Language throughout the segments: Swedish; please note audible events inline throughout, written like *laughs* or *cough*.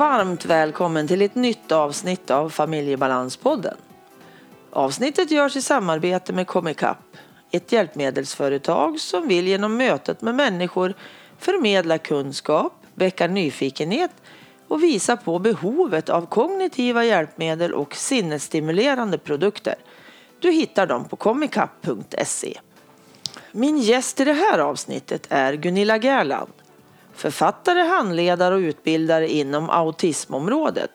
Varmt välkommen till ett nytt avsnitt av Familjebalanspodden. Avsnittet görs i samarbete med Comicap, ett hjälpmedelsföretag som vill genom mötet med människor förmedla kunskap, väcka nyfikenhet och visa på behovet av kognitiva hjälpmedel och sinnesstimulerande produkter. Du hittar dem på comicap.se. Min gäst i det här avsnittet är Gunilla Gerland. Författare, handledare och utbildare inom autismområdet.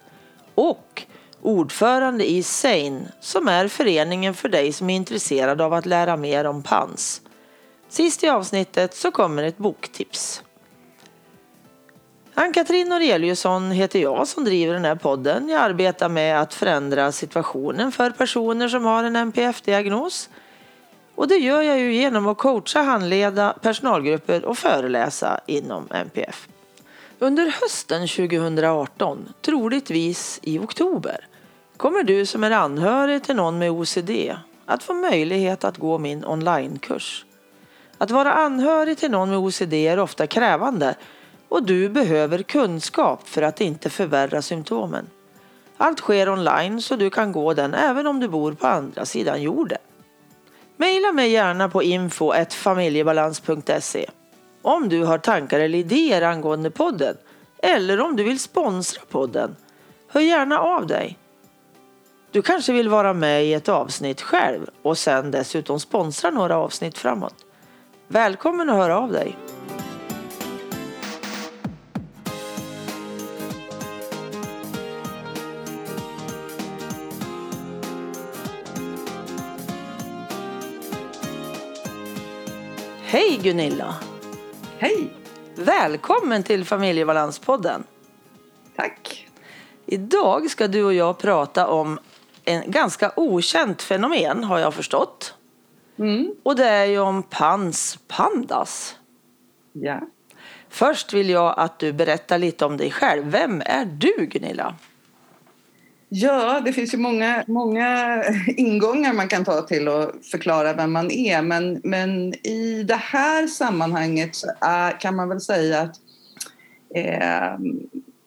Och ordförande i SANE som är föreningen för dig som är intresserad av att lära mer om PANS. Sist i avsnittet så kommer ett boktips. Ann-Katrin Noreliusson heter jag som driver den här podden. Jag arbetar med att förändra situationen för personer som har en NPF-diagnos. Och det gör jag ju genom att coacha, handleda personalgrupper och föreläsa inom NPF. Under hösten 2018, troligtvis i oktober, kommer du som är anhörig till någon med OCD att få möjlighet att gå min onlinekurs. Att vara anhörig till någon med OCD är ofta krävande och du behöver kunskap för att inte förvärra symptomen. Allt sker online så du kan gå den även om du bor på andra sidan jorden. Maila mig gärna på info.familjebalans.se om du har tankar eller idéer angående podden eller om du vill sponsra podden. Hör gärna av dig. Du kanske vill vara med i ett avsnitt själv och sen dessutom sponsra några avsnitt framåt. Välkommen att höra av dig. Hej Gunilla! Hej! Välkommen till Familjebalanspodden. Tack. Idag ska du och jag prata om en ganska okänt fenomen har jag förstått. Mm. Och det är ju om pans pandas. Ja. Först vill jag att du berättar lite om dig själv. Vem är du Gunilla? Ja, det finns ju många, många *laughs* ingångar man kan ta till att förklara vem man är. Men, men i det här sammanhanget är, kan man väl säga att, eh,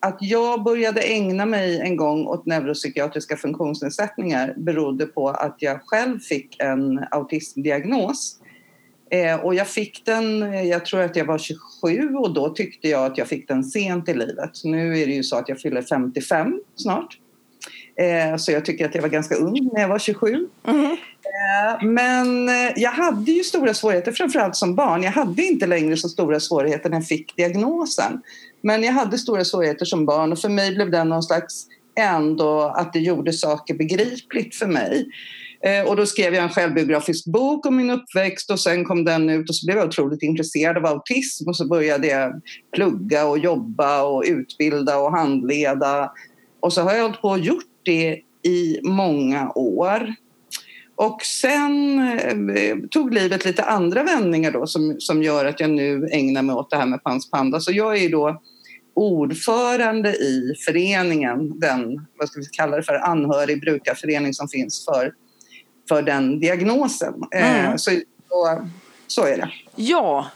att jag började ägna mig en gång åt neuropsykiatriska funktionsnedsättningar berodde på att jag själv fick en autismdiagnos. Eh, och jag fick den, jag tror att jag var 27 och då tyckte jag att jag fick den sent i livet. Nu är det ju så att jag fyller 55 snart. Eh, så jag tycker att jag var ganska ung när jag var 27. Mm. Eh, men eh, jag hade ju stora svårigheter, framförallt som barn. Jag hade inte längre så stora svårigheter när jag fick diagnosen. Men jag hade stora svårigheter som barn och för mig blev det någon slags ändå att det gjorde saker begripligt för mig. Och då skrev jag en självbiografisk bok om min uppväxt och sen kom den ut och så blev jag otroligt intresserad av autism och så började jag plugga och jobba och utbilda och handleda. Och så har jag hållit på och gjort det i många år. Och sen eh, tog livet lite andra vändningar då som, som gör att jag nu ägnar mig åt det här med Pans Panda. Så jag är då ordförande i föreningen, den, vad ska vi kalla det för, anhörig brukarförening som finns för, för den diagnosen. Eh, Mm. så, så, så är det. Ja,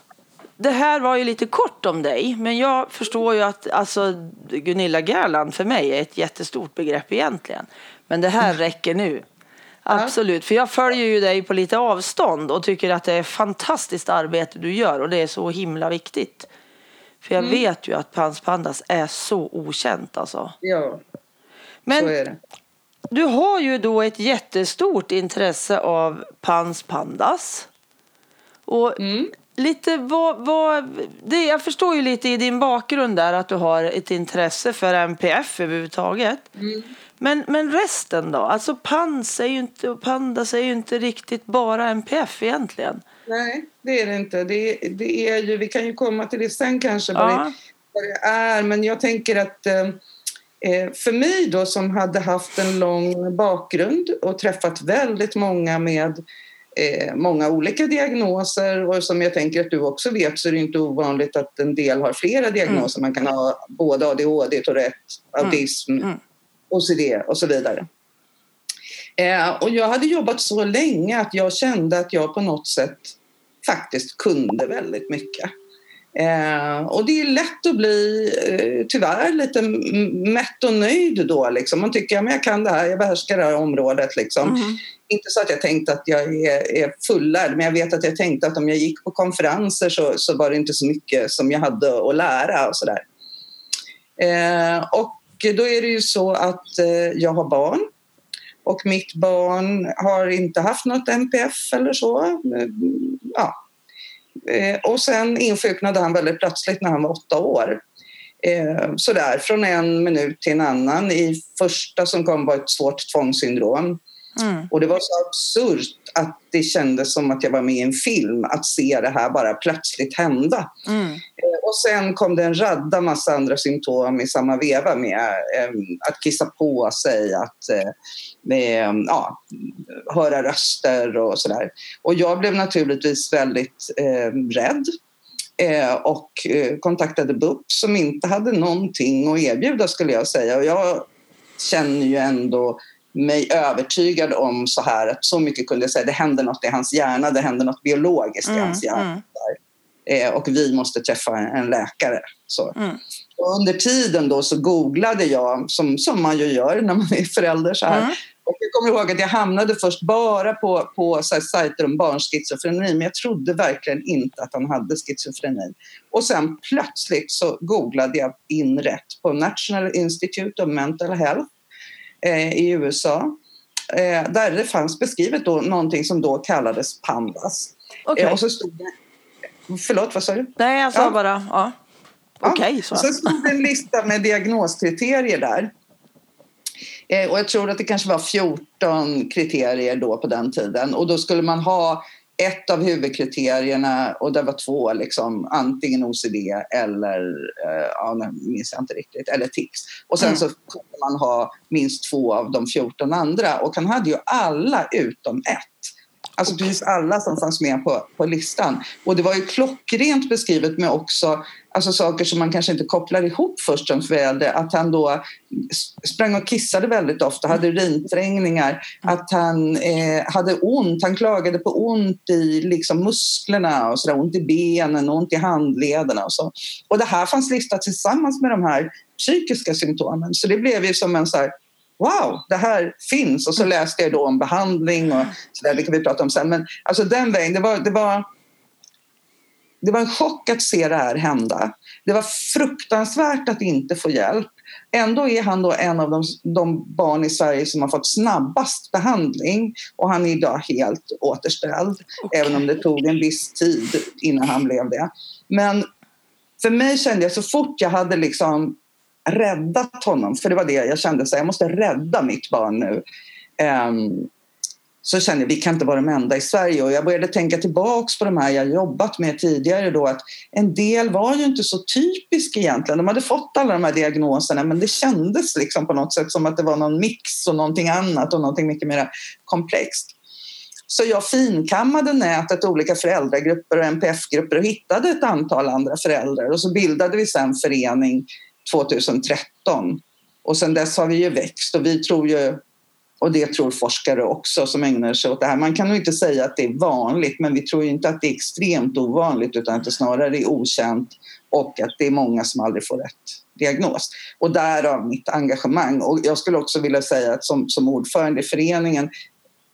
det här var ju lite kort om dig. Men jag förstår ju att alltså, Gunilla Gerland för mig är ett jättestort begrepp egentligen. Men det här räcker nu. *laughs* Absolut, för jag följer ju dig på lite avstånd och tycker att det är fantastiskt arbete du gör och det är så himla viktigt. För jag vet ju att Pans Pandas är så okänt alltså. Ja, Men så är det. du har ju då ett jättestort intresse av Pans Pandas. Och Mm. Lite vad, vad, det, jag förstår ju lite i din bakgrund där att du har ett intresse för MPF överhuvudtaget. Mm. Men, men resten då? Alltså Pans är ju inte, och Pandas är ju inte riktigt bara MPF egentligen. Nej, det är det inte. Det, det är ju, vi kan ju komma till det sen kanske, vad, Ja. det, vad det är. Men jag tänker att eh, eh, för mig då som hade haft en lång bakgrund och träffat väldigt många med eh, många olika diagnoser och som jag tänker att du också vet så är det inte ovanligt att en del har flera diagnoser. Man kan ha både ADHD, Tourette, autism, Mm. OCD och så vidare. Eh, och jag hade jobbat så länge att jag kände att jag på något sätt faktiskt kunde väldigt mycket. Eh, och det är lätt att bli, eh, tyvärr, lite mätt och nöjd då. Liksom. Man tycker att jag kan det här, jag behärskar det här området. Liksom. Mm. Inte så att jag tänkte att jag är, är fullärd, men jag vet att jag tänkte att om jag gick på konferenser så, så var det inte så mycket som jag hade att lära och sådär. Eh, och då är det ju så att eh, jag har barn och mitt barn har inte haft något NPF eller så. Eh, ja, och sen insjuknade han väldigt plötsligt när han var åtta år. Eh, sådär, från en minut till en annan. I första som kom var ett svårt tvångssyndrom. Mm. Och det var så absurt att det kändes som att jag var med i en film, att se det här bara plötsligt hända. Mm. Och sen kom det en radda massa andra symptom i samma veva med eh, att kissa på sig, att eh, med, ja, höra röster och sådär. Och jag blev naturligtvis väldigt eh, rädd eh, och eh, kontaktade BUP som inte hade någonting att erbjuda skulle jag säga. Och jag känner ju ändå mig övertygad om så här att så mycket kunde jag säga, det händer något i hans hjärna, det händer något biologiskt mm, i hans hjärna. Mm. Eh, och vi måste träffa en läkare. Så. Mm. under tiden då så googlade jag, som, som man ju gör när man är förälder så här, mm. Och jag kommer ihåg att jag hamnade först bara på, på så här, sajter om barnschizofreni men jag trodde verkligen inte att han hade schizofreni. Och sen plötsligt så googlade jag in rätt på National Institute of Mental Health eh, i USA eh, där det fanns beskrivet då någonting som då kallades PANDAS. Okay. Eh, och så stod det... Förlåt, vad sa du? Nej, jag sa ja. bara... Ja. Okej, okay, så. Så stod det en lista med diagnoskriterier där. Eh, och jag tror att det kanske var 14 kriterier då på den tiden. Och då skulle man ha ett av huvudkriterierna och det var två, liksom, antingen OCD eller, eh, ja, nu minns jag inte riktigt, eller tics. Och sen mm. så kunde man ha minst två av de 14 andra och han hade ju alla utom ett. Alltså precis alla som fanns med på, på listan. Och det var ju klockrent beskrivet med också alltså saker som man kanske inte kopplar ihop först som förälder. Att han då sprang och kissade väldigt ofta, hade urinträngningar, att han eh, hade ont, han klagade på ont i liksom, musklerna och så där, ont i benen, ont i handlederna och så. Och det här fanns listat tillsammans med de här psykiska symptomen. Så det blev ju som en så här, wow, det här finns. Och så läste jag då om behandling och så där, det kan vi prata om sen. Men alltså den vägen, det var, det var det var en chock att se det här hända. Det var fruktansvärt att inte få hjälp. Ändå är han då en av de, de, barn i Sverige som har fått snabbast behandling och han är idag helt återställd, okay. även om det tog en viss tid innan han blev det. Men för mig kände jag så fort jag hade liksom räddat honom, för det var det jag kände, så jag måste rädda mitt barn nu. Um, så kände jag vi kan inte vara de enda i Sverige. Och jag började tänka tillbaks på de här jag jobbat med tidigare då att en del var ju inte så typisk egentligen. De hade fått alla de här diagnoserna men det kändes liksom på något sätt som att det var någon mix och någonting annat och någonting mycket mer komplext. Så jag finkammade nätet olika föräldragrupper och NPF-grupper och hittade ett antal andra föräldrar och så bildade vi sen förening 2013. Och sen dess har vi ju växt och vi tror ju och det tror forskare också som ägnar sig åt det här. Man kan nog inte säga att det är vanligt men vi tror inte att det är extremt ovanligt utan att det snarare är okänt och att det är många som aldrig får rätt diagnos. Och därav mitt engagemang. Och jag skulle också vilja säga att som, som ordförande i föreningen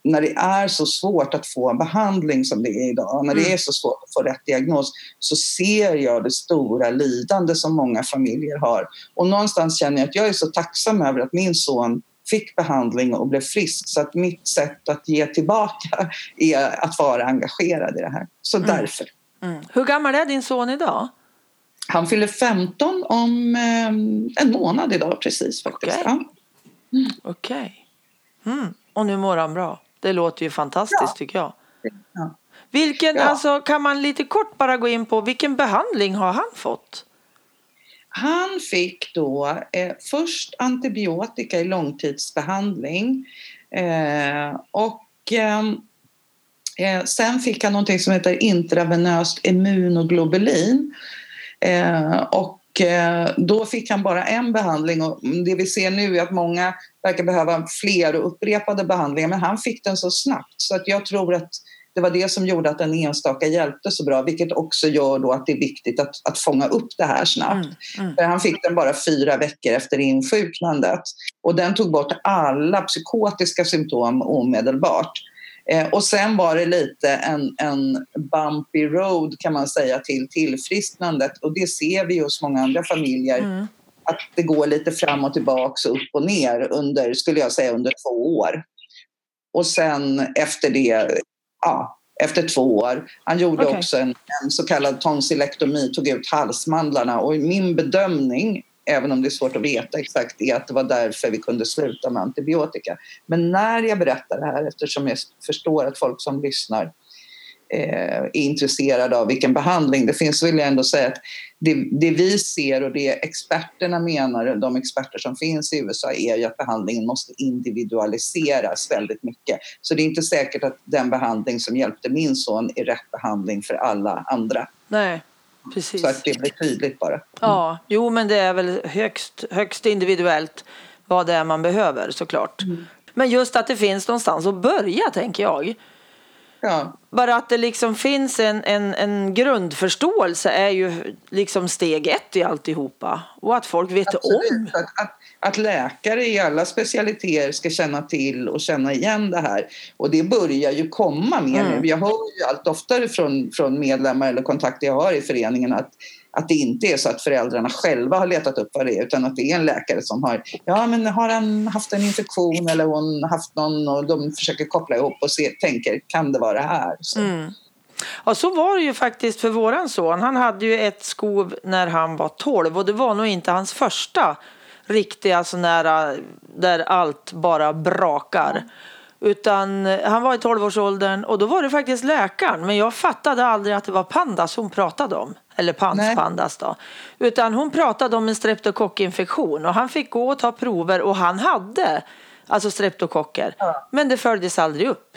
när det är så svårt att få en behandling som det är idag, när det mm. är så svårt att få rätt diagnos, så ser jag det stora lidande som många familjer har. Och någonstans känner jag att jag är så tacksam över att min son fick behandling och blev frisk. Så att mitt sätt att ge tillbaka *laughs* är att vara engagerad i det här. Så mm. därför. Mm. Hur gammal är din son idag? Han fyller 15 om eh, en månad idag precis faktiskt. Okej. Okay. Mm. okay. Mm. Och nu mår han bra. Det låter ju fantastiskt ja. tycker jag. Ja. Vilken, ja. alltså, kan man lite kort bara gå in på vilken behandling har han fått? Han fick då eh, först antibiotika i långtidsbehandling eh, och ehm, eh, sen fick han någonting som heter intravenöst immunoglobulin. Eh, och eh, då fick han bara en behandling och det vi ser nu är att många verkar behöva fler och upprepade behandlingar men han fick den så snabbt så att jag tror att det var det som gjorde att en enstaka hjälpte så bra, vilket också gör då att det är viktigt att, att fånga upp det här snabbt. Mm, mm. För han fick den bara fyra veckor efter insjuknandet och den tog bort alla psykotiska symptom omedelbart. Eh, och sen var det lite en, en bumpy road kan man säga till tillfrisknandet och det ser vi hos många andra familjer. Mm. Att det går lite fram och tillbaks och upp och ner under, skulle jag säga, under två år. Och sen efter det, ja, efter två år. Han gjorde okay. också en, en, så kallad tonsillektomi, tog ut halsmandlarna och min bedömning även om det är svårt att veta exakt, är att det var därför vi kunde sluta med antibiotika. Men när jag berättar det här, eftersom jag förstår att folk som lyssnar eh, är intresserade av vilken behandling det finns så vill jag ändå säga att det, det, vi ser och det experterna menar, de experter som finns i USA, är ju att behandlingen måste individualiseras väldigt mycket. Så det är inte säkert att den behandling som hjälpte min son är rätt behandling för alla andra. Nej. Precis. Så att det blir tydligt bara. Mm. Ja, jo men det är väl högst, högst individuellt vad det är man behöver såklart. Mm. Men just att det finns någonstans att börja tänker jag. Ja. Bara att det liksom finns en, en, en grundförståelse är ju liksom steg ett i alltihopa. Och att folk vet Absolut. om. Att, att, att, läkare i alla specialiteter ska känna till och känna igen det här. Och det börjar ju komma mer mm. nu. Jag hör ju allt oftare från, från medlemmar eller kontakter jag har i föreningen att att det inte är så att föräldrarna själva har letat upp vad det är utan att det är en läkare som har, ja men har han haft en infektion eller hon haft någon och de försöker koppla ihop och se, tänker, kan det vara det här? Så. Mm. Ja, så var det ju faktiskt för våran son. Han hade ju ett skov när han var 12 och det var nog inte hans första riktiga sån där, där allt bara brakar. Utan han var i 12-årsåldern och då var det faktiskt läkaren. Men jag fattade aldrig att det var pandas hon pratade om. Eller panspandas då. Utan hon pratade om en streptokockinfektion och han fick gå och ta prover och han hade alltså streptokocker. Ja. Men det följdes aldrig upp.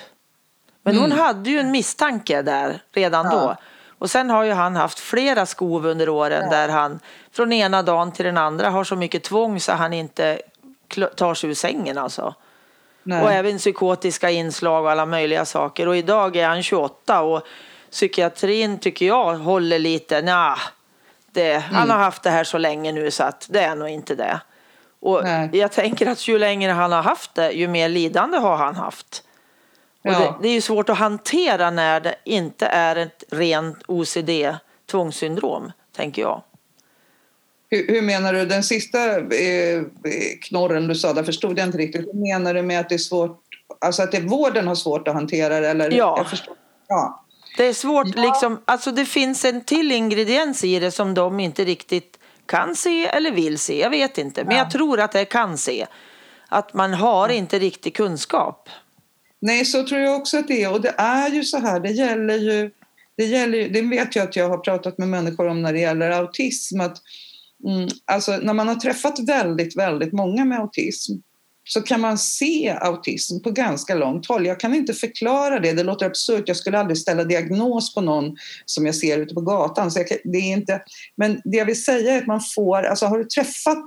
Men mm. hon hade ju en misstanke där redan ja. då. Och sen har ju han haft flera skov under åren ja. där han från ena dagen till den andra har så mycket tvång så han inte tar sig ur sängen alltså. Nej. Och även psykotiska inslag och alla möjliga saker. Och idag är han 28 och psykiatrin tycker jag håller lite, nja, det, mm. han har haft det här så länge nu så att det är nog inte det. Och Nej. jag tänker att ju längre han har haft det, ju mer lidande har han haft. Ja. det, det, är ju svårt att hantera när det inte är ett rent OCD-tvångssyndrom, tänker jag. Hur, hur, menar du? Den sista eh, knorren du sa, där förstod jag inte riktigt. Hur menar du med att det är svårt, alltså att det, vården har svårt att hantera det? Eller? Ja. Jag förstår. ja. Det är svårt, ja. liksom, alltså det finns en till ingrediens i det som de inte riktigt kan se eller vill se. Jag vet inte, men ja. jag tror att det kan se. Att man har inte riktig kunskap. Nej, så tror jag också att det är. Och det är ju så här, det gäller ju, det, gäller, det vet jag att jag har pratat med människor om när det gäller autism. Att, mm, alltså när man har träffat väldigt, väldigt många med autism så kan man se autism på ganska långt håll. Jag kan inte förklara det, det låter absurt. Jag skulle aldrig ställa diagnos på någon som jag ser ute på gatan. Så jag, det är inte, men det jag vill säga är att man får, alltså har du träffat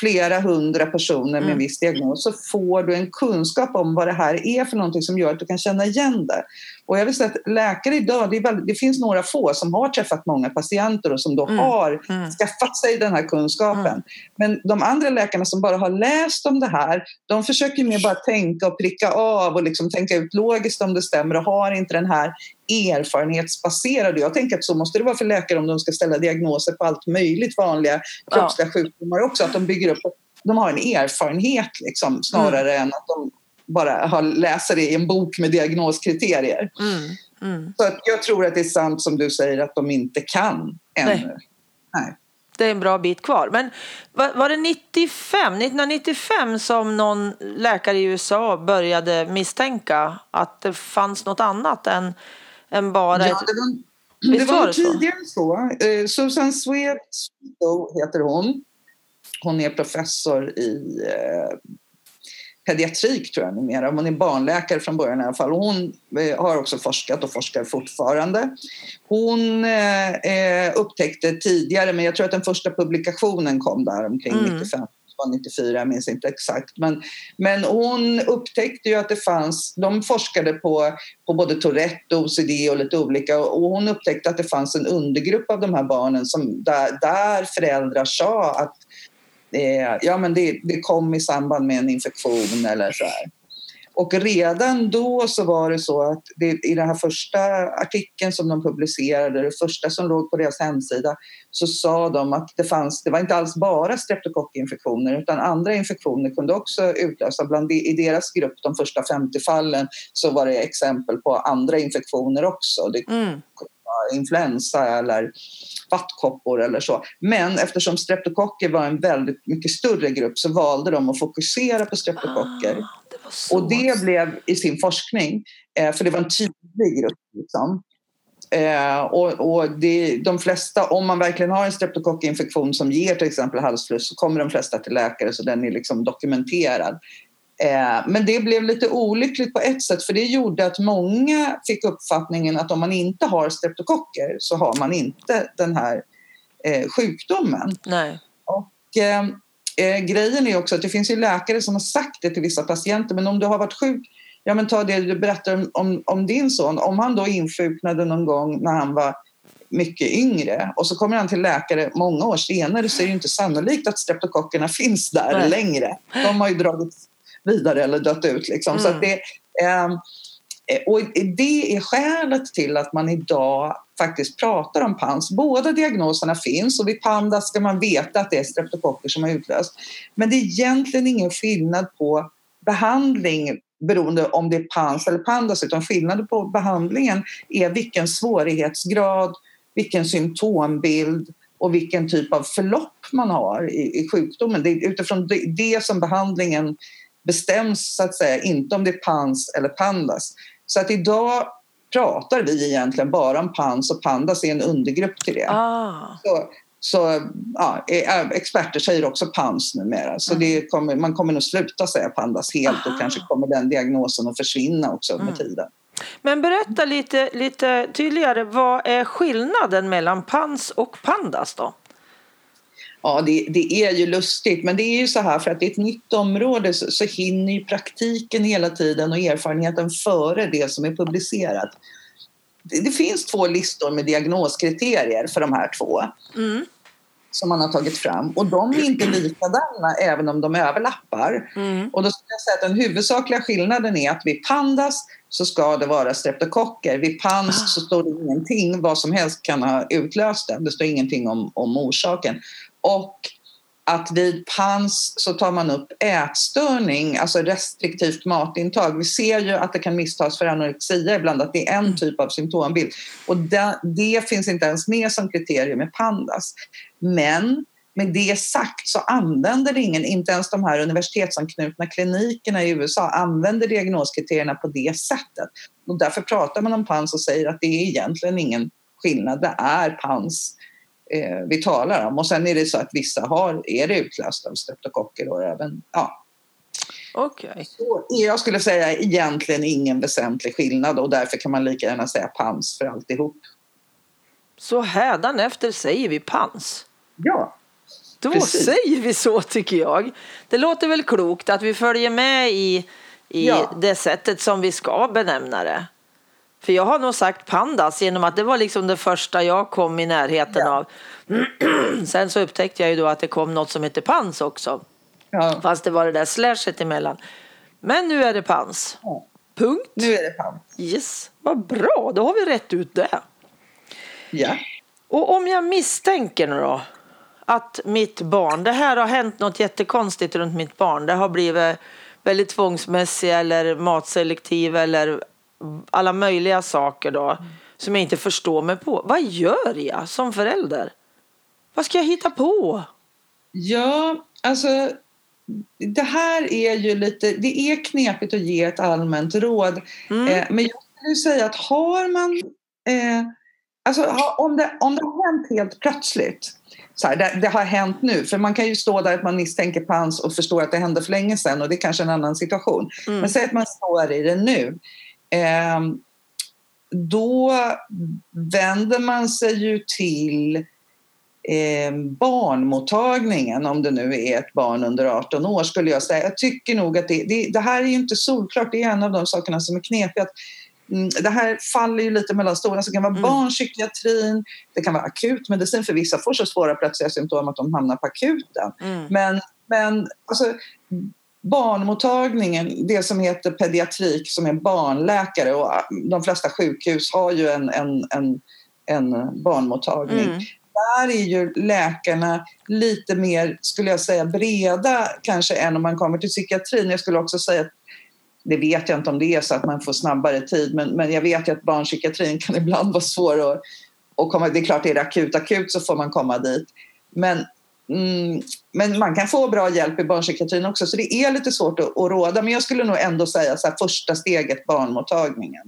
flera hundra personer med en mm. viss diagnos så får du en kunskap om vad det här är för någonting som gör att du kan känna igen det. Och jag vill säga att läkare idag, det, väldigt, det finns några få som har träffat många patienter och som då mm. har mm. skaffat sig den här kunskapen. Mm. Men de andra läkarna som bara har läst om det här, de försöker mer bara tänka och pricka av och liksom tänka ut logiskt om det stämmer och har inte den här erfarenhetsbaserade. Jag tänker att så måste det vara för läkare om de ska ställa diagnoser på allt möjligt vanliga kroppsliga ja. sjukdomar också. Att de bygger upp, de har en erfarenhet liksom, snarare mm. än att de bara har, läser det i en bok med diagnoskriterier. Mm. Mm. Så jag tror att det är sant som du säger att de inte kan ännu. Nej. Nej. Det är en bra bit kvar. Men var, var, det 95, 1995 som någon läkare i USA började misstänka att det fanns något annat än än bara... Ja, det var, det var tidigare så. Eh, Susan Swede heter hon. Hon är professor i eh, pediatrik tror jag numera. Hon är barnläkare från början i alla fall. Hon eh, har också forskat och forskar fortfarande. Hon eh, upptäckte tidigare, men jag tror att den första publikationen kom där omkring mm. 95 var 94, jag minns inte exakt. Men, men hon upptäckte ju att det fanns, de forskade på, på både Tourette, OCD och lite olika och hon upptäckte att det fanns en undergrupp av de här barnen som, där, där föräldrar sa att eh, ja, men det, det kom i samband med en infektion eller så här. Och redan då så var det så att det, i den här första artikeln som de publicerade, det första som låg på deras hemsida, så sa de att det fanns, det var inte alls bara streptokockinfektioner utan andra infektioner kunde också utlösa. Bland de, I deras grupp, de första 50 fallen, så var det exempel på andra infektioner också. Det mm influensa eller vattkoppor eller så. Men eftersom streptokocker var en väldigt mycket större grupp så valde de att fokusera på streptokocker. Ah, det och det blev i sin forskning, eh, för det var en tydlig grupp. Liksom. Eh, och, och det, de flesta, om man verkligen har en streptokockinfektion som ger till exempel halsfluss så kommer de flesta till läkare så den är liksom dokumenterad. Eh, men det blev lite olyckligt på ett sätt för det gjorde att många fick uppfattningen att om man inte har streptokocker så har man inte den här eh, sjukdomen. Nej. Och, eh, eh, grejen är också att det finns ju läkare som har sagt det till vissa patienter men om du har varit sjuk, ja men ta det du berättar om, om, om din son, om han då insjuknade någon gång när han var mycket yngre och så kommer han till läkare många år senare så är det inte sannolikt att streptokockerna finns där Nej. längre. De har ju dragit vidare eller dött ut. Liksom. Mm. Så det, ehm, eh, och det är skälet till att man idag faktiskt pratar om PANS. Båda diagnoserna finns och vid PANDAS ska man veta att det är streptokocker som har utlöst. Men det är egentligen ingen skillnad på behandling beroende om det är PANS eller PANDAS utan skillnaden på behandlingen är vilken svårighetsgrad, vilken symptombild och vilken typ av förlopp man har i, i sjukdomen. Det är utifrån det, det som behandlingen bestäms så att säga inte om det är pans eller pandas. Så att idag pratar vi egentligen bara om pans och pandas är en undergrupp till det. Ah. Så, så ja, experter säger också pans numera. Så mm. det kommer, man kommer nog sluta säga pandas helt Aha. och kanske kommer den diagnosen att försvinna också mm. med tiden. Men berätta lite, lite tydligare, vad är skillnaden mellan pans och pandas då? Ja, det, det, är ju lustigt, men det är ju så här för att det är ett nytt område så, så hinner ju praktiken hela tiden och erfarenheten före det som är publicerat. Det, det finns två listor med diagnoskriterier för de här två. Mm. som man har tagit fram och de är inte likadana även om de överlappar. Mm. Och då skulle jag säga att den huvudsakliga skillnaden är att vid pandas så ska det vara streptokocker. Vid pans ah. så står det ingenting, vad som helst kan ha utlöst det. Det står ingenting om, om orsaken. Och att vid PANS så tar man upp ätstörning, alltså restriktivt matintag. Vi ser ju att det kan misstas för anorexia ibland, att det är en mm. typ av symptombild. Och det, det finns inte ens med som kriterium med PANDAS. Men med det sagt så använder ingen, inte ens de här universitetsanknutna klinikerna i USA, använder diagnoskriterierna på det sättet. Och därför pratar man om PANS och säger att det är egentligen ingen skillnad, det är PANS eh, vi talar om. Och sen är det så att vissa har, är det utlösta av streptokocker och även, ja. Okay. jag skulle säga egentligen ingen väsentlig skillnad och därför kan man lika gärna säga pans för alltihop. Så hädanefter säger vi pans? Ja. Då precis. säger vi så tycker jag. Det låter väl klokt att vi följer med i, i ja. det sättet som vi ska benämna det. För jag har nog sagt pandas genom att det var liksom det första jag kom i närheten ja. av. *clears throat* Sen så upptäckte jag ju då att det kom något som heter pans också. Ja. Fast det var det där slashet emellan. Men nu är det pans. Ja. Punkt. Nu är det pans. Yes, vad bra. Då har vi rätt ut det. Ja. Och om jag misstänker nu då att mitt barn, det här har hänt något jättekonstigt runt mitt barn. Det har blivit väldigt tvångsmässig eller matselektiv eller alla möjliga saker då mm. som jag inte förstår mig på. Vad gör jag som förälder? Vad ska jag hitta på? Ja, alltså det här är ju lite, det är knepigt att ge ett allmänt råd. Mm. Eh, men jag skulle säga att har man, eh, alltså om det, om det har hänt helt plötsligt, så här, det, det, har hänt nu, för man kan ju stå där att man misstänker pans och förstår att det hände för länge sedan och det är kanske en annan situation. Mm. Men säg att man står i det nu. Eh, då vänder man sig ju till eh, barnmottagningen, om det nu är ett barn under 18 år, skulle jag säga. Jag tycker nog att det, det, det här är ju inte solklart. Det är en av de sakerna som är knepiga. Mm, det här faller ju lite mellan stolarna. Det kan vara mm. barnpsykiatrin, det kan vara akutmedicin, för vissa får så svåra plötsliga symptom att de hamnar på akuten. Mm. Men, men alltså, barnmottagningen, det som heter pediatrik, som är barnläkare och de flesta sjukhus har ju en, en, en, en barnmottagning. Mm. Där är ju läkarna lite mer, skulle jag säga, breda kanske än om man kommer till psykiatrin. Jag skulle också säga att det vet jag inte om det är så att man får snabbare tid men, men jag vet ju att barnpsykiatrin kan ibland vara svår att, att komma Det är klart, är det akut akut så får man komma dit. Men, mm, men man kan få bra hjälp i barnpsykiatrin också så det är lite svårt att, att råda. Men jag skulle nog ändå säga så här, första steget barnmottagningen.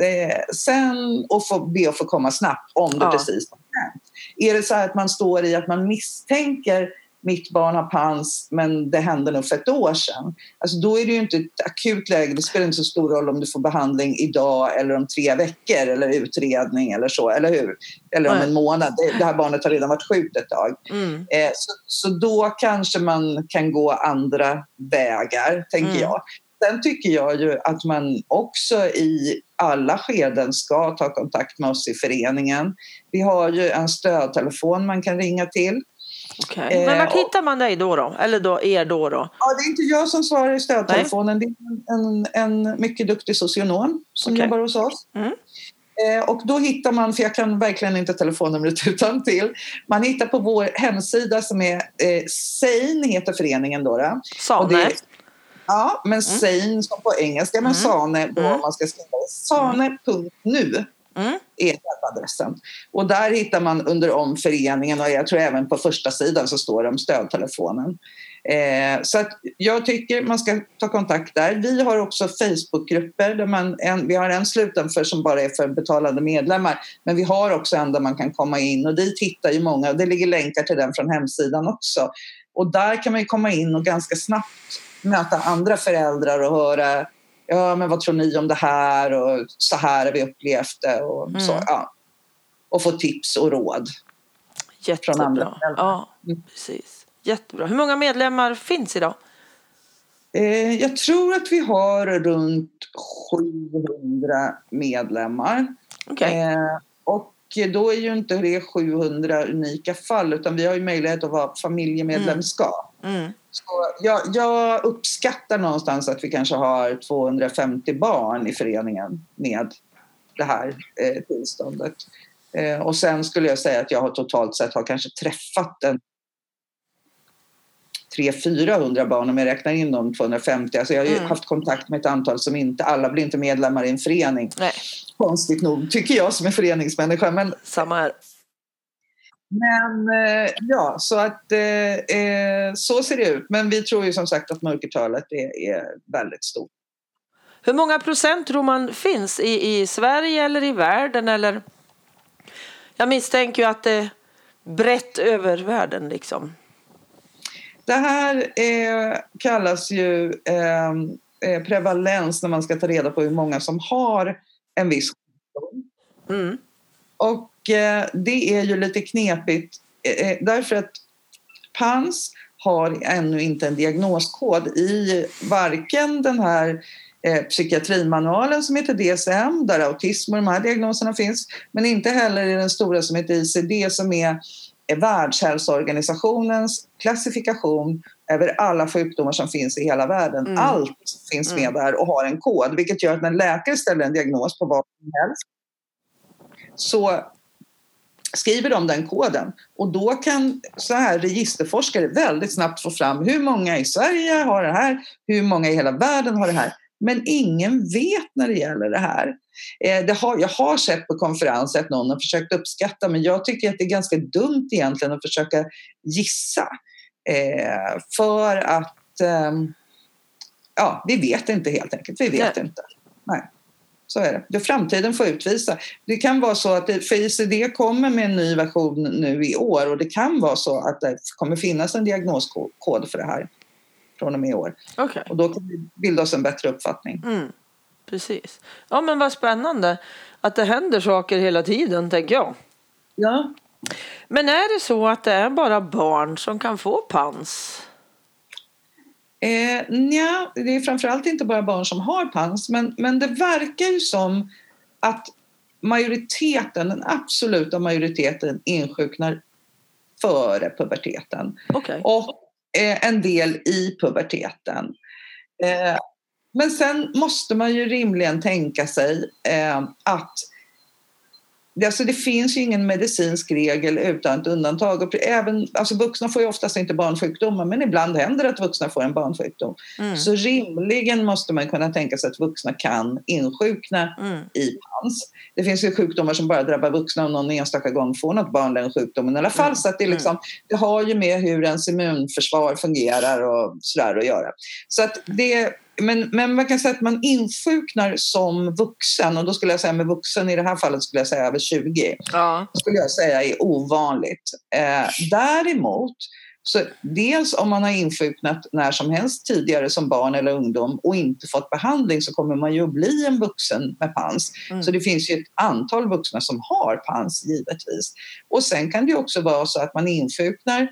Eh, sen att få be att få komma snabbt om det ja. precis har hänt. Är det så att man står i att man misstänker mitt barn har pans men det hände nog för ett år sedan. Alltså då är det ju inte ett akut läge. Det spelar inte så stor roll om du får behandling idag eller om tre veckor eller utredning eller så, eller hur? Eller om en månad. Det här barnet har redan varit sjukt ett tag. Mm. Eh, så, så då kanske man kan gå andra vägar, tänker mm. jag. Sen tycker jag ju att man också i alla skeden ska ta kontakt med oss i föreningen. Vi har ju en stödtelefon man kan ringa till Okay. Men var eh, hittar man dig då, då? Eller då, er då, då? Ja, det är inte jag som svarar i stödtelefonen. Nej. Det är en, en mycket duktig socionom som okay. jobbar hos oss. Mm. Eh, och då hittar man, för jag kan verkligen inte telefonnumret *laughs* utan till. Man hittar på vår hemsida som är eh, SANE heter föreningen då. då. Sane? ja, men mm. SANE som på engelska, men mm. Sane då mm. man ska skriva Sane.nu mm. är webbadressen. Och där hittar man under om föreningen och jag tror även på första sidan så står det om stödtelefonen. Eh, så att jag tycker man ska ta kontakt där. Vi har också Facebookgrupper. Där man, en, vi har en sluten för som bara är för betalande medlemmar. Men vi har också en där man kan komma in och dit hittar ju många. Och det ligger länkar till den från hemsidan också. Och där kan man komma in och ganska snabbt möta andra föräldrar och höra ja men vad tror ni om det här och så här har vi upplevt det och mm. så. Ja. Och få tips och råd. Jättebra. Från andra ja, mm. precis. Jättebra. Hur många medlemmar finns idag? Eh, jag tror att vi har runt 700 medlemmar. Okay. Eh, och då är ju inte det 700 unika fall utan vi har ju möjlighet att vara familjemedlemskap. Mm. Mm. Så jag, jag, uppskattar någonstans att vi kanske har 250 barn i föreningen med det här eh, tillståndet. Eh, och sen skulle jag säga att jag har totalt sett har kanske träffat en 300-400 barn om jag räknar in de 250. Alltså jag har ju mm. haft kontakt med ett antal som inte, alla blir inte medlemmar i en förening. Nej. Konstigt nog, tycker jag som är föreningsmänniska. Men, Samma här. Men eh, ja, så att eh, eh, så ser det ut. Men vi tror ju som sagt att mörkertalet är, är väldigt stort. Hur många procent tror man finns i, i Sverige eller i världen? Eller? Jag misstänker ju att det är brett över världen liksom. Det här eh, kallas ju ehm, eh, prevalens när man ska ta reda på hur många som har en viss sjukdom. Mm. Och eh, det är ju lite knepigt eh, eh, därför att PANS har ännu inte en diagnoskod i varken den här eh, psykiatrimanualen som heter DSM där autism och de här diagnoserna finns men inte heller i den stora som heter ICD som är Världshälsoorganisationens klassifikation över alla sjukdomar som finns i hela världen. Mm. Allt finns med mm. där och har en kod vilket gör att när läkare ställer en diagnos på vad som helst så skriver de den koden och då kan så här registerforskare väldigt snabbt få fram hur många i Sverige har det här, hur många i hela världen har det här. Men ingen vet när det gäller det här. Eh, det har, jag har sett på konferenser att någon har försökt uppskatta men jag tycker att det är ganska dumt egentligen att försöka gissa. Eh, för att eh, ja, vi vet inte helt enkelt. Vi vet Nej. inte. Nej. Så är det. det. Framtiden får utvisa. Det kan vara så att det, för ICD kommer med en ny version nu i år och det kan vara så att det kommer finnas en diagnoskod för det här från och med i år. Okay. Och då kan vi bilda oss en bättre uppfattning. Mm. Precis. Ja men vad spännande att det händer saker hela tiden tänker jag. Ja, Men är det så att det är bara barn som kan få PANS? Eh, nja, det är framförallt inte bara barn som har PANS men, men det verkar ju som att majoriteten, den absoluta majoriteten insjuknar före puberteten. Okay. Och Eh, en del i puberteten. Eh, men sen måste man ju rimligen tänka sig eh, att Alltså det finns ju ingen medicinsk regel utan ett undantag. Och även, alltså vuxna får ju oftast inte barnsjukdomar men ibland händer det att vuxna får en barnsjukdom. Mm. Så rimligen måste man kunna tänka sig att vuxna kan insjukna mm. i PANS. Det finns ju sjukdomar som bara drabbar vuxna och någon enstaka gång får något barn den sjukdomen i alla fall. Mm. Så att det, liksom, det har ju med hur ens immunförsvar fungerar och sådär att göra. Så att det men, men man kan säga att man insjuknar som vuxen och då skulle jag säga med vuxen i det här fallet skulle jag säga över 20. Ja. skulle jag säga är ovanligt. Eh, däremot så dels om man har insjuknat när som helst tidigare som barn eller ungdom och inte fått behandling så kommer man ju att bli en vuxen med PANS. Mm. Så det finns ju ett antal vuxna som har PANS givetvis. Och sen kan det också vara så att man insjuknar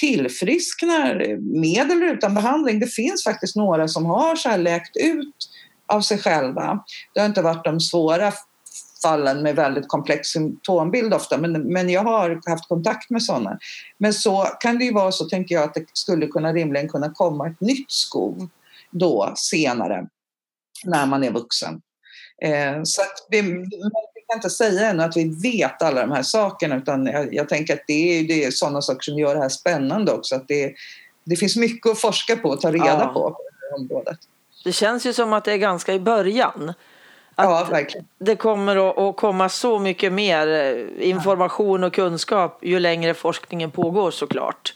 tillfrisknar med eller utan behandling. Det finns faktiskt några som har så här läkt ut av sig själva. Det har inte varit de svåra fallen med väldigt komplex symptombild ofta, men, men jag har haft kontakt med sådana. Men så kan det ju vara så, tänker jag, att det skulle kunna rimligen kunna komma ett nytt skov då senare när man är vuxen. Eh, så att vi, kan inte säga ännu att vi vet alla de här sakerna utan jag, jag tänker att det är, det är sådana saker som gör det här spännande också. Att det, det finns mycket att forska på och ta reda ja. på på det här området. Det känns ju som att det är ganska i början. Att ja, verkligen. Det kommer att komma så mycket mer eh, information och kunskap ju längre forskningen pågår såklart.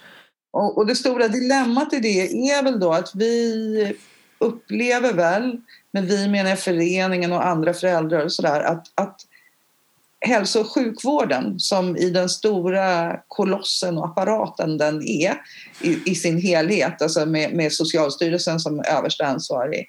Och, och det stora dilemmat i det är väl då att vi upplever väl, men vi menar föreningen och andra föräldrar och sådär, att, att hälso och sjukvården som i den stora kolossen och apparaten den är i, i sin helhet, alltså med, med Socialstyrelsen som översta ansvarig,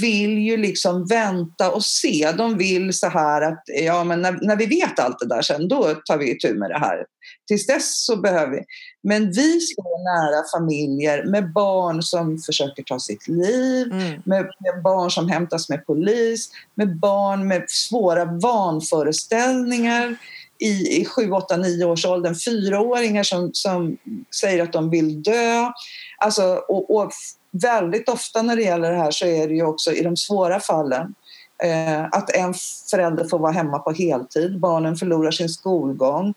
vill ju liksom vänta och se. De vill så här att ja, men när, när vi vet allt det där sen, då tar vi itu med det här. Tills dess så behöver vi. Men vi står nära familjer med barn som försöker ta sitt liv, mm. med, med, barn som hämtas med polis, med barn med svåra vanföreställningar i, i 7, 8, 9 års åldern, fyraåringar som, som säger att de vill dö. Alltså, och, och väldigt ofta när det gäller det här så är det ju också i de svåra fallen eh, att en förälder får vara hemma på heltid, barnen förlorar sin skolgång.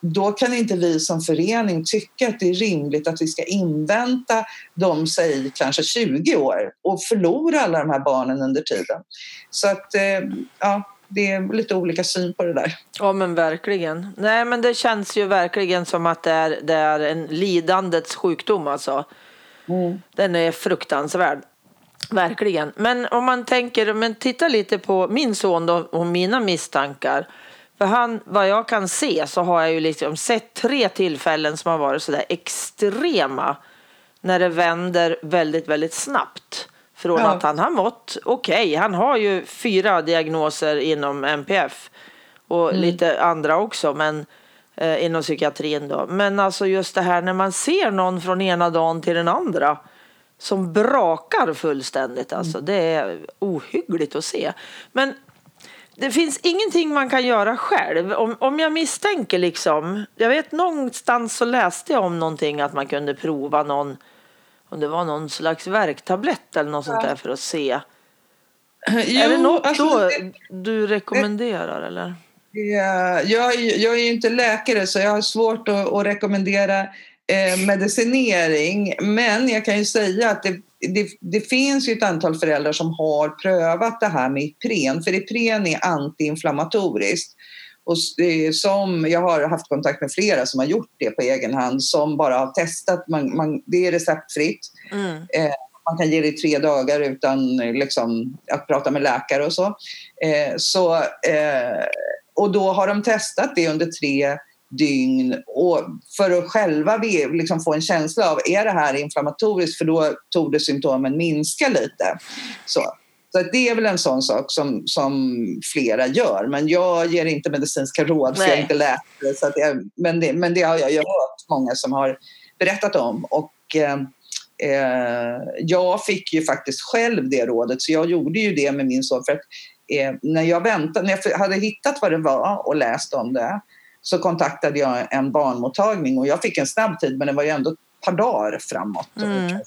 Då kan inte vi som förening tycka att det är rimligt att vi ska invänta de, säg kanske 20 år och förlora alla de här barnen under tiden. Så att, eh, ja, det är lite olika syn på det där. Ja men verkligen. Nej men det känns ju verkligen som att det är, det är en lidandets sjukdom alltså. Mm. Den är fruktansvärd. Verkligen. Men om man tänker, men titta lite på min son då, och mina misstankar. För han, vad jag kan se så har jag ju liksom sett tre tillfällen som har varit sådär extrema. När det vänder väldigt, väldigt snabbt. Från ja. att han har mått okej. Okay. Han har ju fyra diagnoser inom MPF. Och mm. lite andra också. Men eh, inom psykiatrin då. Men alltså just det här när man ser någon från ena dagen till den andra som brakar fullständigt alltså. Det är ohyggligt att se. Men det finns ingenting man kan göra själv. Om, om jag misstänker liksom, jag vet någonstans så läste jag om någonting att man kunde prova någon, om det var någon slags värktablett eller något sånt där för att se. Jo, *clears throat* är det något alltså, då du rekommenderar det, eller? Jag, jag är ju inte läkare så jag har svårt att, att rekommendera eh, medicinering. Men jag kan ju säga att det, det, det, finns ju ett antal föräldrar som har prövat det här med Ipren. För Ipren är antiinflammatoriskt. Och som, jag har haft kontakt med flera som har gjort det på egen hand som bara har testat. Man, man, det är receptfritt. Mm. Eh, man kan ge det i tre dagar utan liksom, att prata med läkare och så. Eh, så eh, och då har de testat det under tre dygn och för att själva liksom få en känsla av är det här inflammatoriskt för då tog det symptomen minska lite. Så, Så det är väl en sån sak som, som flera gör. Men jag ger inte medicinska råd, för jag är inte läkare. Så jag, men, det, men det har jag ju hört många som har berättat om. Och, eh, eh, jag fick ju faktiskt själv det rådet, så jag gjorde ju det med min son. För att, eh, när, jag väntade, när jag hade hittat vad det var och läst om det så kontaktade jag en barnmottagning och jag fick en snabb tid men det var ju ändå ett par dagar framåt. Mm.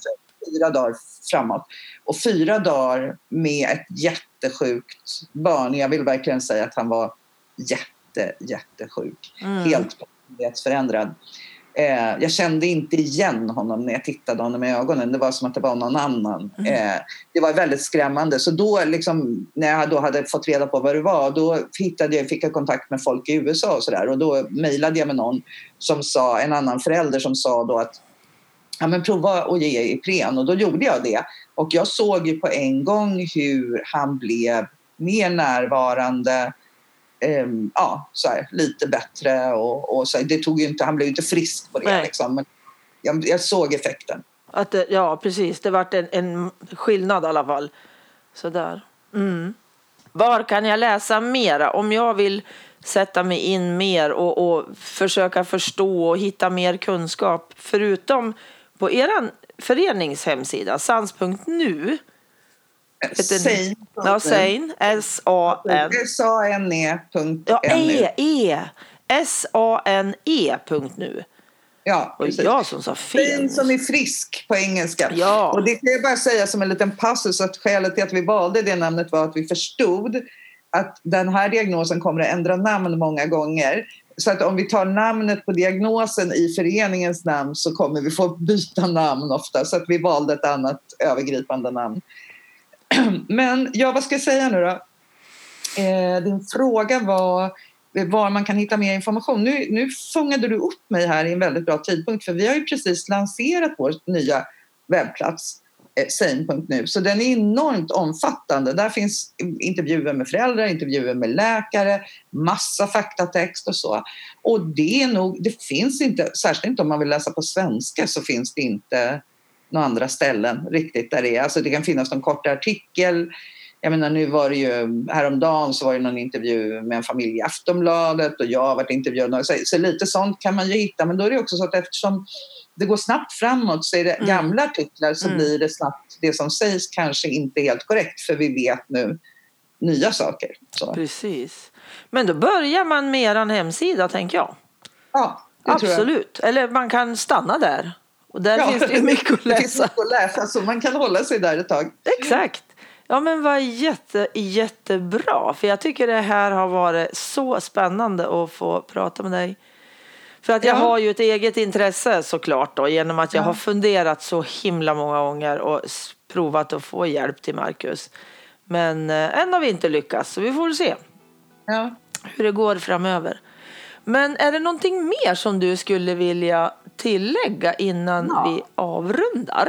Fyra dagar framåt. Och fyra dagar med ett jättesjukt barn. Jag vill verkligen säga att han var jätte, jättesjuk. Mm. Helt personlighetsförändrad. Eh, jag kände inte igen honom när jag tittade honom i ögonen. Det var som att det var någon annan. Mm. Eh, det var väldigt skrämmande. Så då, liksom, när jag då hade fått reda på vad det var, då hittade jag, fick jag kontakt med folk i USA och sådär. Och då mejlade jag med någon som sa, en annan förälder som sa då att ja, men prova att ge Ipren. Och då gjorde jag det. Och jag såg ju på en gång hur han blev mer närvarande um, ja, så här, lite bättre. Och, och så här, det tog inte, han blev inte frisk på det. Liksom, men jag, jag, såg effekten. Att det, ja, precis. Det vart en, en skillnad i alla fall. Sådär. Mm. Var kan jag läsa mera om jag vill sätta mig in mer och, och försöka förstå och hitta mer kunskap förutom på er förenings hemsida, sans.nu? Sein. Ja, Sein. S-A-N. S-A-N-E. Ja, E. E. S-A-N-E. nu. Ja, och jag som sa fel. Fin som är frisk på engelska. Ja. Och det kan jag bara säga som en liten passus att skälet till att vi valde det namnet var att vi förstod att den här diagnosen kommer att ändra namn många gånger. Så att om vi tar namnet på diagnosen i föreningens namn så kommer vi få byta namn ofta. Så att vi valde ett annat övergripande namn. *clears throat* Men ja, vad ska jag säga nu då? Eh, din fråga var var man kan hitta mer information. Nu, nu fångade du upp mig här i en väldigt bra tidpunkt för vi har ju precis lanserat vår nya webbplats eh, Sane.nu. Så den är enormt omfattande. Där finns intervjuer med föräldrar, intervjuer med läkare, massa faktatext och så. Och det är nog, det finns inte, särskilt inte om man vill läsa på svenska så finns det inte några andra ställen riktigt där det är. Alltså det kan finnas någon kort artikel. Jag menar nu var det ju häromdagen så var det någon intervju med en familj i Aftonbladet och jag har varit intervjuad. Så, så lite sånt kan man ju hitta men då är det också så att eftersom det går snabbt framåt så är det mm. gamla artiklar så mm. blir det snabbt det som sägs kanske inte helt korrekt för vi vet nu nya saker. Så. Precis. Men då börjar man med er hemsida tänker jag. Ja, Absolut. Eller man kan stanna där. Och där ja, finns det ju mycket att läsa. Det finns mycket att läsa så man kan hålla sig där ett tag. Exakt. Ja men vad jätte, jättebra. För jag tycker det här har varit så spännande att få prata med dig. För att jag ja. har ju ett eget intresse såklart då genom att jag ja. har funderat så himla många gånger och provat att få hjälp till Marcus. Men eh, än har vi inte lyckats så vi får se ja. hur det går framöver. Men är det någonting mer som du skulle vilja tillägga innan ja. vi avrundar?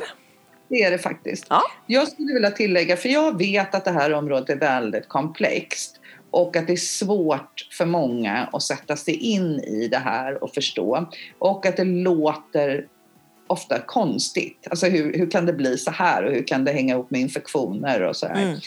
Det är det faktiskt. Ja. Jag skulle vilja tillägga, för jag vet att det här området är väldigt komplext och att det är svårt för många att sätta sig in i det här och förstå. Och att det låter ofta konstigt. Alltså hur, hur kan det bli så här och hur kan det hänga ihop med infektioner och så här. Mm.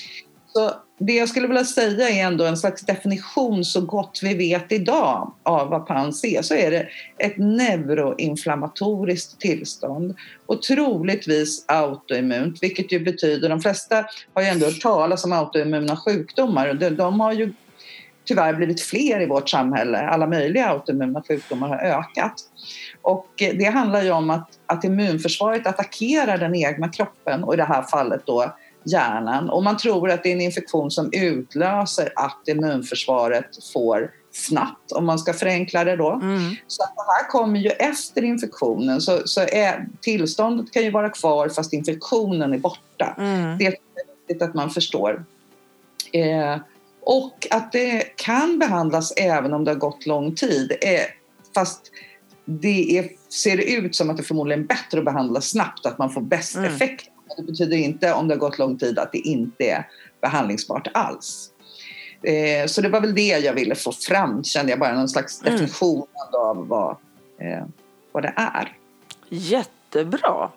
Så det jag skulle vilja säga är ändå en slags definition så gott vi vet idag av vad PANS är så är det ett neuroinflammatoriskt tillstånd och troligtvis autoimmunt vilket ju betyder, de flesta har ju ändå hört talas om autoimmuna sjukdomar och de, de har ju tyvärr blivit fler i vårt samhälle. Alla möjliga autoimmuna sjukdomar har ökat. Och det handlar ju om att, att immunförsvaret attackerar den egna kroppen och i det här fallet då hjärnan och man tror att det är en infektion som utlöser att immunförsvaret får snabbt, om man ska förenkla det då. Mm. Så det här kommer ju efter infektionen, så, så är, tillståndet kan ju vara kvar fast infektionen är borta. Mm. Det är viktigt att man förstår. Eh, och att det kan behandlas även om det har gått lång tid. Eh, fast det är, ser det ut som att det förmodligen är bättre att behandla snabbt, att man får bäst mm. effekt det betyder inte om det har gått lång tid att det inte är behandlingsbart alls. Eh, så det var väl det jag ville få fram, kände jag bara, någon slags mm. definition av vad, eh, vad det är. Jättebra.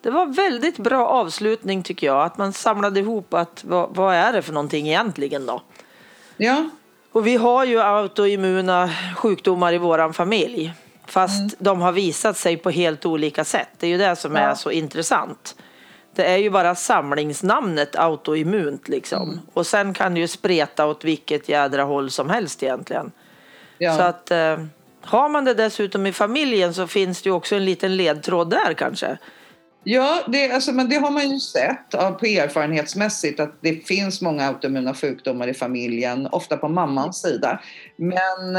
Det var väldigt bra avslutning tycker jag. Att man samlade ihop att vad, vad är det för någonting egentligen då? Ja. Och vi har ju autoimmuna sjukdomar i våran familj. Fast mm. de har visat sig på helt olika sätt. Det är ju det som ja. är så intressant. Det är ju bara samlingsnamnet autoimmunt liksom. Mm. Och sen kan det ju spreta åt vilket jädra håll som helst egentligen. Ja. Så att eh, har man det dessutom i familjen så finns det ju också en liten ledtråd där kanske. Ja, det, alltså, men det har man ju sett på erfarenhetsmässigt att det finns många autoimmuna sjukdomar i familjen, ofta på mammans sida. Men,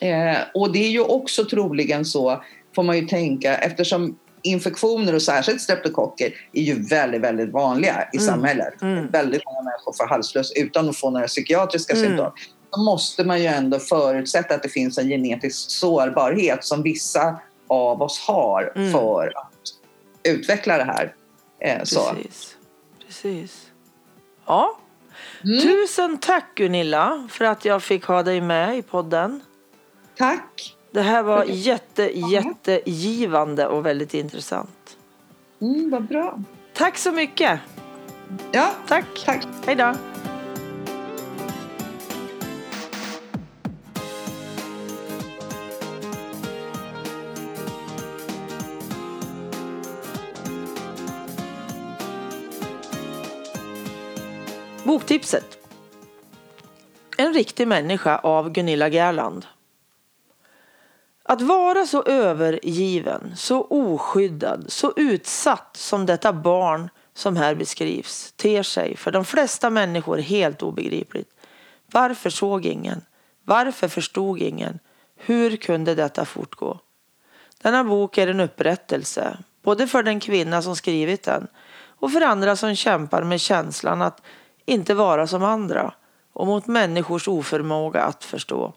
eh, och det är ju också troligen så, får man ju tänka, eftersom infektioner och särskilt streptokocker är ju väldigt, väldigt vanliga i mm. samhället. Mm. Väldigt många människor får halsfluss utan att få några psykiatriska mm. symptom. Då måste man ju ändå förutsätta att det finns en genetisk sårbarhet som vissa av oss har mm. för att utveckla det här. Eh, så. Precis. Precis. Ja. Mm. Tusen tack Gunilla för att jag fick ha dig med i podden. Tack. Det här var jätte, jättegivande och väldigt intressant. Mm, vad bra. Tack så mycket. Ja, tack. tack. Hej då. Boktipset. En riktig människa av Gunilla Gerland. Att vara så övergiven, så oskyddad, så utsatt som detta barn som här beskrivs ter sig för de flesta människor helt obegripligt. Varför såg ingen? Varför förstod ingen? Hur kunde detta fortgå? Denna bok är en upprättelse, både för den kvinna som skrivit den och för andra som kämpar med känslan att inte vara som andra och mot människors oförmåga att förstå.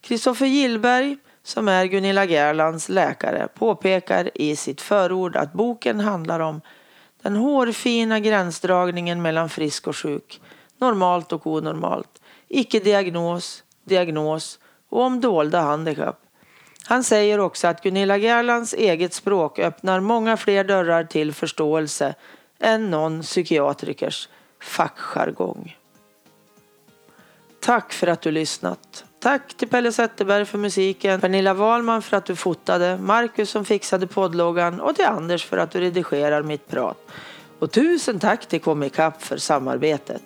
Kristoffer Gillberg, som är Gunilla Gerlands läkare, påpekar i sitt förord att boken handlar om den hårfina gränsdragningen mellan frisk och sjuk, normalt och onormalt, icke-diagnos, diagnos och om dolda handikapp. Han säger också att Gunilla Gerlands eget språk öppnar många fler dörrar till förståelse än någon psykiatrikers fackjargong. Tack för att du lyssnat. Tack till Pelle Zetterberg för musiken, Pernilla Wahlman för att du fotade, Marcus som fixade poddloggan och till Anders för att du redigerar mitt prat. Och tusen tack till Comicap för samarbetet.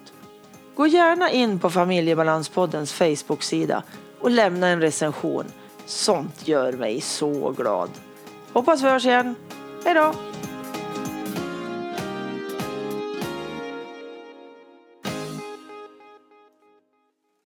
Gå gärna in på Familjebalanspoddens Facebook-sida och lämna en recension. Sånt gör mig så glad. Hoppas vi hörs igen. Hej då!